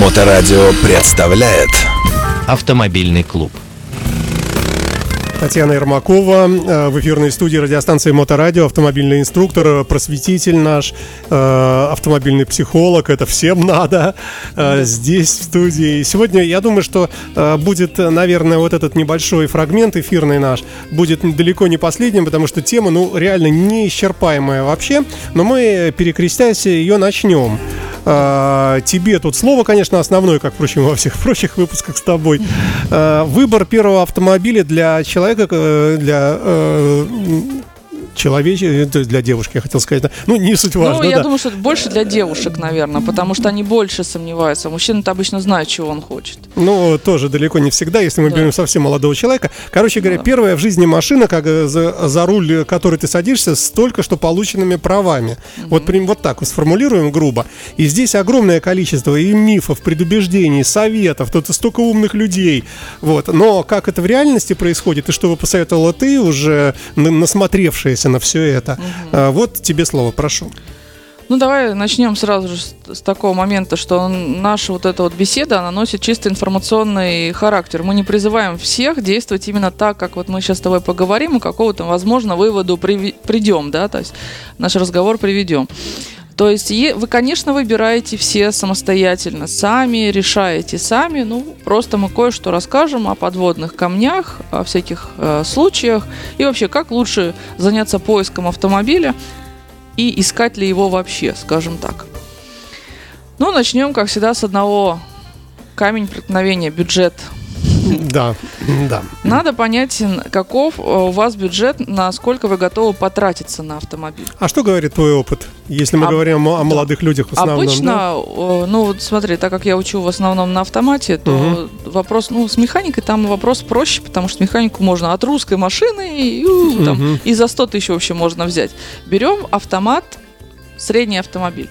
Моторадио представляет Автомобильный клуб. Татьяна Ермакова э, в эфирной студии радиостанции Моторадио, автомобильный инструктор, э, просветитель наш, э, автомобильный психолог, это всем надо здесь в студии. Сегодня я думаю, что будет, наверное, вот этот небольшой фрагмент эфирный наш будет далеко не последним, потому что тема, ну, реально неисчерпаемая вообще, но мы, перекрестясь, ее начнем. Тебе тут слово, конечно, основное, как, впрочем, во всех прочих выпусках с тобой. Выбор первого автомобиля для человека человека, э, для э, человече, то есть для девушки, я хотел сказать. Ну, не суть важно. Ну, я да. думаю, что это больше для девушек, наверное, потому что они больше сомневаются. Мужчина-то обычно знает, чего он хочет. Ну, тоже далеко не всегда, если мы да. берем совсем молодого человека. Короче говоря, да. первая в жизни машина, как э, за, за руль которой ты садишься, с только что полученными правами. Угу. Вот, прям вот так вот сформулируем грубо. И здесь огромное количество и мифов, предубеждений, советов, тут столько умных людей. Вот. Но как это в реальности происходит, и что бы посоветовала ты, уже насмотревшаяся на все это. Угу. Вот тебе слово, прошу. Ну, давай начнем сразу же с, с такого момента, что наша вот эта вот беседа, она носит чисто информационный характер. Мы не призываем всех действовать именно так, как вот мы сейчас с тобой поговорим, и какого-то, возможно, выводу при, придем, да, то есть наш разговор приведем. То есть вы, конечно, выбираете все самостоятельно, сами решаете сами. Ну, просто мы кое-что расскажем о подводных камнях, о всяких э, случаях и вообще, как лучше заняться поиском автомобиля и искать ли его вообще, скажем так. Ну, начнем, как всегда, с одного камень преткновения, бюджет – да, да. Надо понять, каков у вас бюджет, насколько вы готовы потратиться на автомобиль. А что говорит твой опыт, если мы а, говорим о, о молодых людях в основном? Обычно, да? ну вот смотри, так как я учу в основном на автомате, то угу. вопрос, ну с механикой там вопрос проще, потому что механику можно от русской машины и, у, там, угу. и за 100 тысяч вообще можно взять. Берем автомат, средний автомобиль.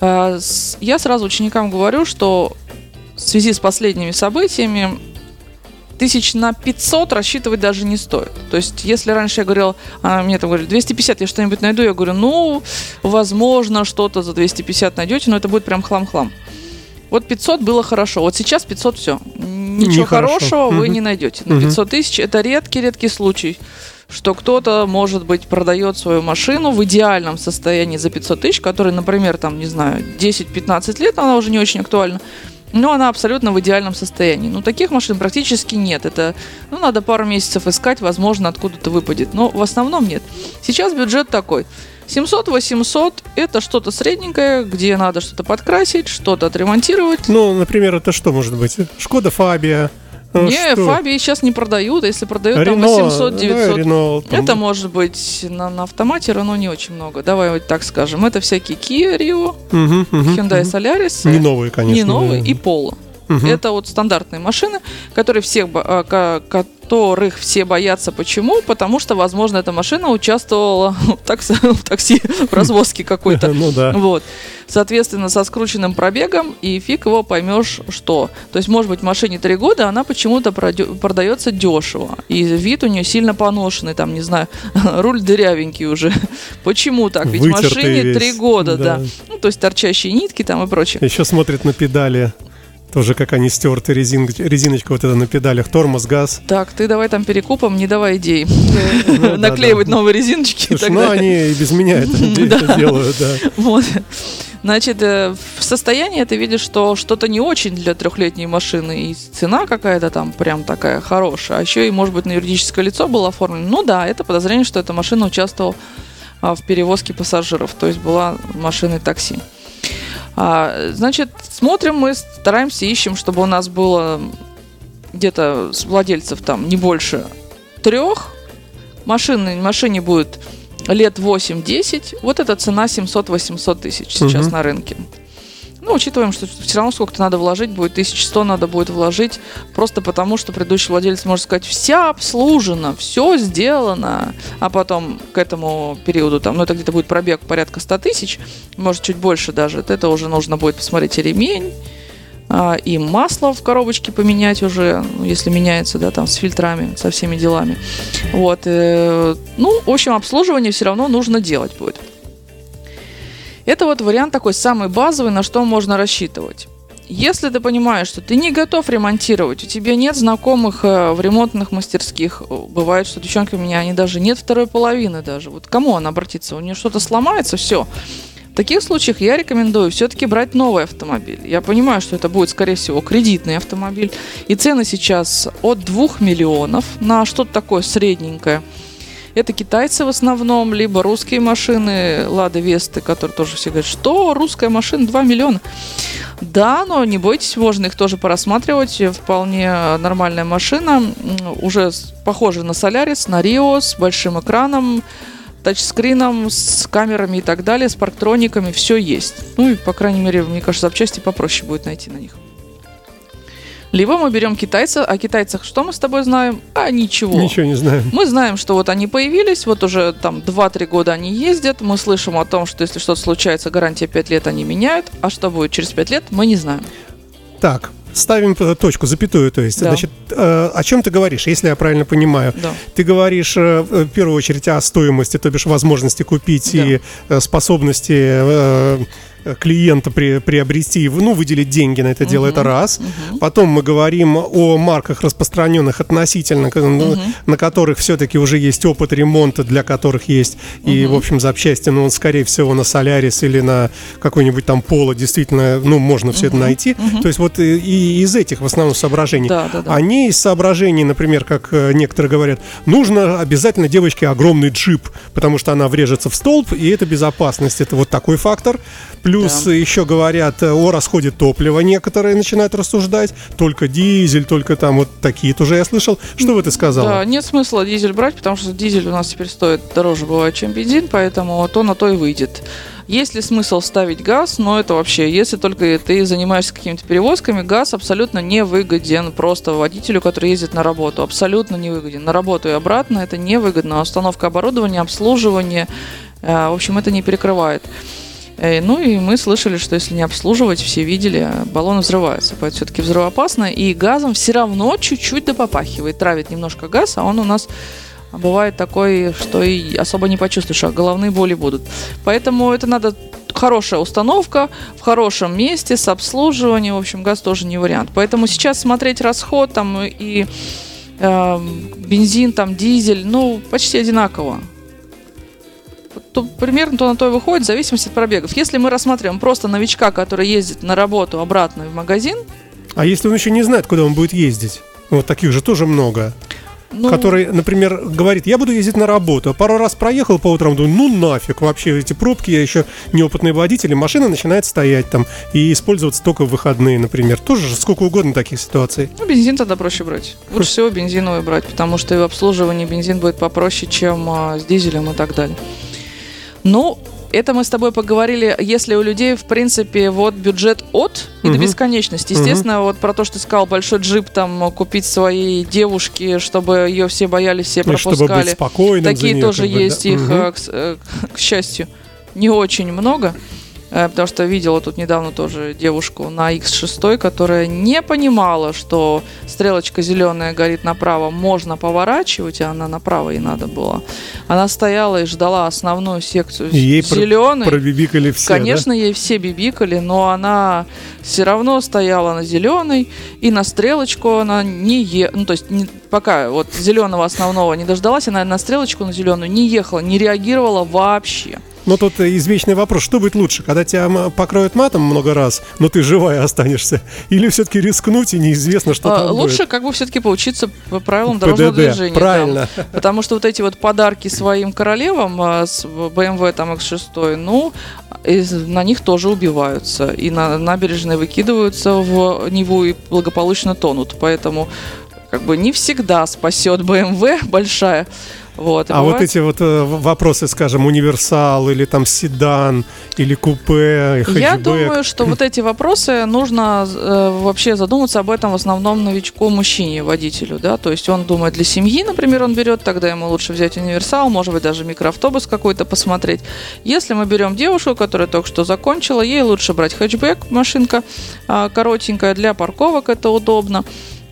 А, я сразу ученикам говорю, что в связи с последними событиями тысяч на 500 рассчитывать даже не стоит. То есть, если раньше я говорил, а мне там говорили, 250 я что-нибудь найду, я говорю, ну, возможно, что-то за 250 найдете, но это будет прям хлам-хлам. Вот 500 было хорошо, вот сейчас 500 все. Ничего хорошего вы не найдете. На 500 тысяч это редкий-редкий случай что кто-то, может быть, продает свою машину в идеальном состоянии за 500 тысяч, который, например, там, не знаю, 10-15 лет, она уже не очень актуальна, но она абсолютно в идеальном состоянии. Ну, таких машин практически нет. Это, ну, надо пару месяцев искать, возможно, откуда-то выпадет. Но в основном нет. Сейчас бюджет такой. 700-800 это что-то средненькое, где надо что-то подкрасить, что-то отремонтировать. Ну, например, это что может быть? Шкода Фабия, не, что? Фабии сейчас не продают, а если продают Рено, там 800-900, да, Рено, там... это может быть на, на автомате Рено не очень много. Давай вот так скажем. Это всякие Kia Rio, угу, угу, Hyundai угу. Solaris. Не новые, конечно. Не новые, и Polo. Угу. Это вот стандартные машины, которые всех, а, которых все боятся. Почему? Потому что, возможно, эта машина участвовала в, такси, в такси, в развозке какой-то. Ну да. Вот. Соответственно, со скрученным пробегом, и фиг его поймешь, что. То есть, может быть, машине 3 года, она почему-то продается дешево. И вид у нее сильно поношенный, там, не знаю, руль дырявенький уже. Почему так? Ведь Вытертый машине весь. 3 года, да. да. Ну, то есть, торчащие нитки там и прочее. Еще смотрит на педали. Тоже как они стерты, резин, резиночка вот это на педалях, тормоз, газ. Так, ты давай там перекупом, не давай идей. Ну Наклеивать новые резиночки. Ну, они и без меня это делают, да. Вот. Значит, э, в состоянии ты видишь, что что-то не очень для трехлетней машины, и цена какая-то там прям такая хорошая, а еще и, может быть, на юридическое лицо было оформлено. Ну да, это подозрение, что эта машина участвовала а, в перевозке пассажиров, то есть была машиной такси. А, значит, смотрим мы, стараемся, ищем, чтобы у нас было где-то с владельцев там не больше трех. Машины, машине будет лет 8-10. Вот эта цена 700-800 тысяч сейчас угу. на рынке. Ну, учитываем, что все равно сколько-то надо вложить будет, 1100 надо будет вложить, просто потому что предыдущий владелец может сказать, вся обслужена, все сделано, а потом к этому периоду, там, ну, это где-то будет пробег порядка 100 тысяч, может, чуть больше даже, это уже нужно будет посмотреть и ремень, а, и масло в коробочке поменять уже, ну, если меняется, да, там, с фильтрами, со всеми делами. Вот, э, ну, в общем, обслуживание все равно нужно делать будет. Это вот вариант такой самый базовый, на что можно рассчитывать. Если ты понимаешь, что ты не готов ремонтировать, у тебя нет знакомых э, в ремонтных мастерских, э, бывает, что девчонки у меня, они даже нет второй половины даже. Вот кому она обратиться? У нее что-то сломается, все. В таких случаях я рекомендую все-таки брать новый автомобиль. Я понимаю, что это будет, скорее всего, кредитный автомобиль. И цены сейчас от 2 миллионов на что-то такое средненькое. Это китайцы в основном, либо русские машины, Лада Весты, которые тоже все говорят, что русская машина 2 миллиона. Да, но не бойтесь, можно их тоже порассматривать. Вполне нормальная машина, уже похожа на Солярис, на Рио, с большим экраном, тачскрином, с камерами и так далее, с парктрониками, все есть. Ну и, по крайней мере, мне кажется, запчасти попроще будет найти на них. Либо мы берем китайца, о китайцах что мы с тобой знаем? А ничего. Ничего не знаем. Мы знаем, что вот они появились, вот уже там 2-3 года они ездят, мы слышим о том, что если что-то случается, гарантия 5 лет они меняют, а что будет через 5 лет, мы не знаем. Так, ставим э, точку, запятую, то есть, Да. значит, э, о чем ты говоришь, если я правильно понимаю? Да. Ты говоришь э, в первую очередь о стоимости, то бишь возможности купить Да. и э, способности клиента при, приобрести, ну, выделить деньги на это дело, это раз. Потом мы говорим о марках распространенных относительно, ну, на которых все-таки уже есть опыт ремонта, для которых есть и, в общем, запчасти, ну, он, скорее всего, на Солярис или на какой-нибудь там Поло, действительно, ну, можно все это найти. То есть вот и, и из этих в основном соображений. Да, да, да. А не из соображений, например, как э, некоторые говорят, нужно обязательно девочке огромный джип, потому что она врежется в столб, и это безопасность. Это вот такой фактор. Плюс Да. еще говорят э, о расходе топлива, некоторые начинают рассуждать. Только дизель, только там вот такие тоже я слышал. Что бы ты сказала? Да, нет смысла дизель брать, потому что дизель у нас теперь стоит дороже бывает, чем бензин, поэтому то на то и выйдет. Есть ли смысл ставить газ? Но это вообще, если только ты занимаешься какими-то перевозками, газ абсолютно не выгоден просто водителю, который ездит на работу. Абсолютно не выгоден. На работу и обратно это невыгодно. Установка оборудования, обслуживание, э, в общем, это не перекрывает. Э, Ну и мы слышали, что если не обслуживать, все видели, э, баллон взрывается. Поэтому все-таки взрывоопасно. И газом все равно чуть-чуть да попахивает. Травит немножко газ, а он у нас бывает такой, что и особо не почувствуешь, а головные боли будут. Поэтому это надо хорошая установка в хорошем месте с обслуживанием. В общем, газ тоже не вариант. Поэтому сейчас смотреть расход там и э, бензин, там дизель, ну почти одинаково то примерно то на то и выходит, в зависимости от пробегов. Если мы рассматриваем просто новичка, который ездит на работу обратно в магазин, А если он еще не знает, куда он будет ездить? Вот таких же тоже много. ну, который, например, говорит, я буду ездить на работу. А Пару раз проехал по утрам, думаю, ну нафиг вообще эти пробки, я еще неопытный водитель, и машина начинает стоять там и использоваться только в выходные, например. Тоже же сколько угодно таких ситуаций. ну, бензин тогда проще брать. Лучше всего бензиновый брать, потому что и в обслуживании бензин будет попроще, чем а, с дизелем и так далее. Ну, это мы с тобой поговорили, если у людей, в принципе, вот бюджет от и до Мгм. бесконечности. Естественно, вот про то, что ты сказал, большой джип там купить своей девушке, чтобы ее все боялись, все чтобы пропускали. быть спокойным Такие неё, тоже как бы, да. есть, их, э, к, э, к счастью, не очень много. Э, Потому что видела тут недавно тоже девушку на X6, которая не понимала, что стрелочка зеленая горит направо, можно поворачивать, а она направо и надо было. Она стояла и ждала основную секцию И ей про- зеленой. Пробибикали все, да? Конечно, ей все бибикали, но она все равно стояла на зеленой, и на стрелочку она не е... Ну, то есть, не- пока вот зеленого основного не дождалась, она на стрелочку на зеленую не ехала, не реагировала вообще. Но тут извечный вопрос, что будет лучше, когда тебя покроют матом много раз, но ты живая останешься, или все-таки рискнуть и неизвестно, что А, там Лучше будет? как бы все-таки поучиться по правилам дорожного ПДД, движения. правильно. Потому что вот эти вот подарки своим королевам а, с BMW там X6, ну, на них тоже убиваются. И на набережной выкидываются в Неву и благополучно тонут. Поэтому как бы не всегда спасет BMW большая. Вот. А вот бывает- эти вот э, вопросы, скажем, универсал или там седан или купе, хэтчбэк. Я думаю, что вот эти вопросы нужно э, вообще задуматься об этом в основном новичку мужчине, водителю, да, то есть он думает для семьи, например, он берет, тогда ему лучше взять универсал, может быть даже микроавтобус какой-то посмотреть. Если мы берем девушку, которая только что закончила, ей лучше брать хэтчбэк, машинка а, коротенькая для парковок, это удобно.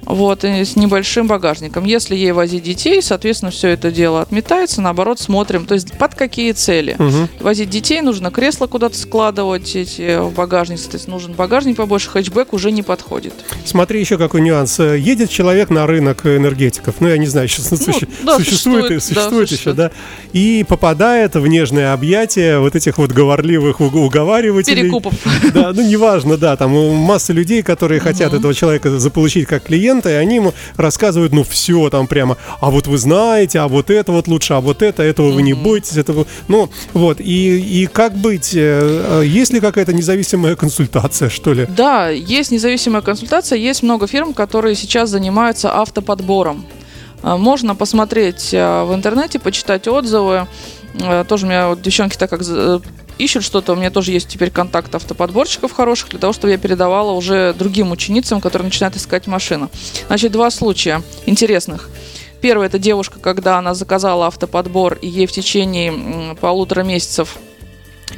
Вот, и с небольшим багажником. Если ей возить детей, соответственно, все это дело отметается, наоборот, смотрим, то есть под какие цели. Мгм. Возить детей, нужно кресло куда-то складывать, эти, в багажник, соответственно, нужен багажник побольше, хэтчбэк уже не подходит. Смотри, еще какой нюанс. Э, Едет человек на рынок энергетиков. Ну, я не знаю, сейчас суще- да, существует, существует, да, существует еще, да. И попадает в нежное объятие вот этих вот говорливых уг- уговаривателей. Перекупов. Да, ну неважно, да, там э, масса людей, которые хотят этого человека заполучить как клиента, и они ему рассказывают, ну все там прямо, а вот вы знаете, а вот это вот лучше, а вот это, этого вы не бойтесь, этого, ну вот, и, и как быть, э, э, есть ли какая-то независимая консультация, что ли? Да, есть независимая консультация, есть много фирм, которые сейчас занимаются автоподбором. А, Можно посмотреть а, в интернете, почитать отзывы. А, Тоже у меня вот девчонки так как ищут что-то, у меня тоже есть теперь контакт автоподборщиков хороших, для того, чтобы я передавала уже другим ученицам, которые начинают искать машину. Значит, два случая интересных. Первый это девушка, когда она заказала автоподбор, и ей в течение полутора месяцев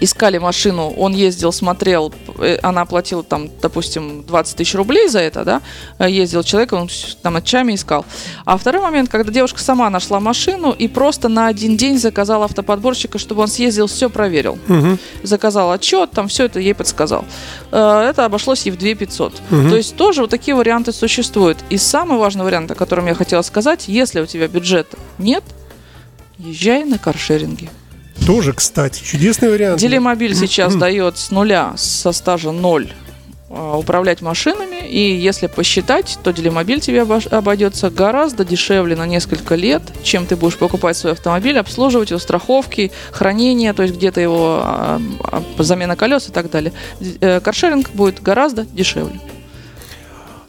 искали машину, он ездил, смотрел, э, она оплатила там, допустим, 20 тысяч рублей за это, да, э, ездил человек, он там ночами искал. А второй момент, когда девушка сама нашла машину и просто на один день заказала автоподборщика, чтобы он съездил, все проверил. Мгм. Заказал отчет, там все это ей подсказал. Э, Это обошлось ей в 2 500. Мгм. То есть тоже вот такие варианты существуют. И самый важный вариант, о котором я хотела сказать, если у тебя бюджета нет, езжай на каршеринге. Тоже, кстати, чудесный вариант. Делимобиль сейчас дает с нуля, со стажа ноль а, управлять машинами, и если посчитать, то делимобиль тебе обойдется гораздо дешевле на несколько лет, чем ты будешь покупать свой автомобиль, обслуживать его, страховки, хранение, то есть где-то его а, а, замена колес и так далее. Э, Каршеринг будет гораздо дешевле.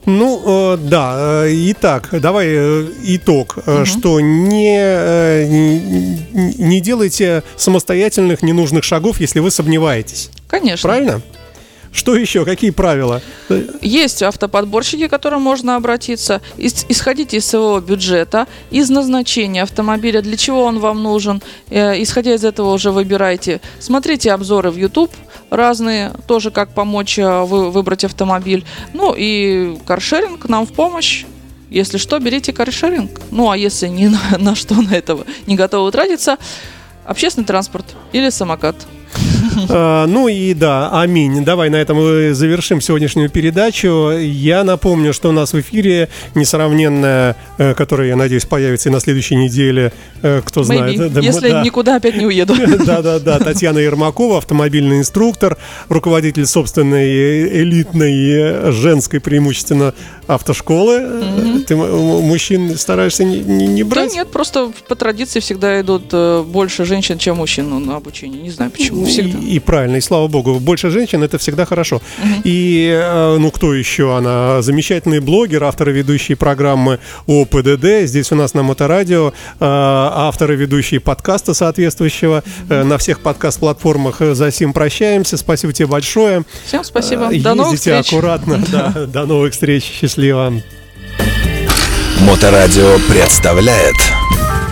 Ну, э, да. э, Итак, давай э, итог, э, что не, не не делайте самостоятельных ненужных шагов, если вы сомневаетесь. Конечно. Правильно? Что еще? Какие правила? Есть автоподборщики, к которым можно обратиться. Ис- Исходите из своего бюджета, из назначения автомобиля, для чего он вам нужен. Э, Исходя из этого уже выбирайте. Смотрите обзоры в YouTube разные, тоже как помочь э, вы- выбрать автомобиль. Ну и каршеринг нам в помощь. Если что, берите каршеринг. Ну а если ни на, на что на этого не готовы тратиться, общественный транспорт или самокат. А, Ну и да, аминь. Давай на этом мы завершим сегодняшнюю передачу. Я напомню, что у нас в эфире несравненная, э, которая, я надеюсь, появится и на следующей неделе, э, кто знает. Maybe. Если да. никуда опять не уеду. Да-да-да, Татьяна Ермакова, автомобильный инструктор, руководитель собственной элитной женской преимущественно автошколы. Ты мужчин стараешься не, не- не Да брать? нет, просто по традиции всегда идут э, больше женщин, чем мужчин ну, на обучение. Не знаю почему, всегда. И, правильно, и слава богу, больше женщин это всегда хорошо. И э, ну кто еще? Она замечательный блогер, автор и ведущий программы о ПДД. Здесь у нас на Моторадио э, автор и ведущий подкаста соответствующего э, на всех подкаст-платформах. За сим прощаемся. Спасибо тебе большое. Всем спасибо. До новых Ездите встреч. аккуратно. Да, до новых встреч. Счастливо. Моторадио представляет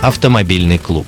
Автомобильный клуб.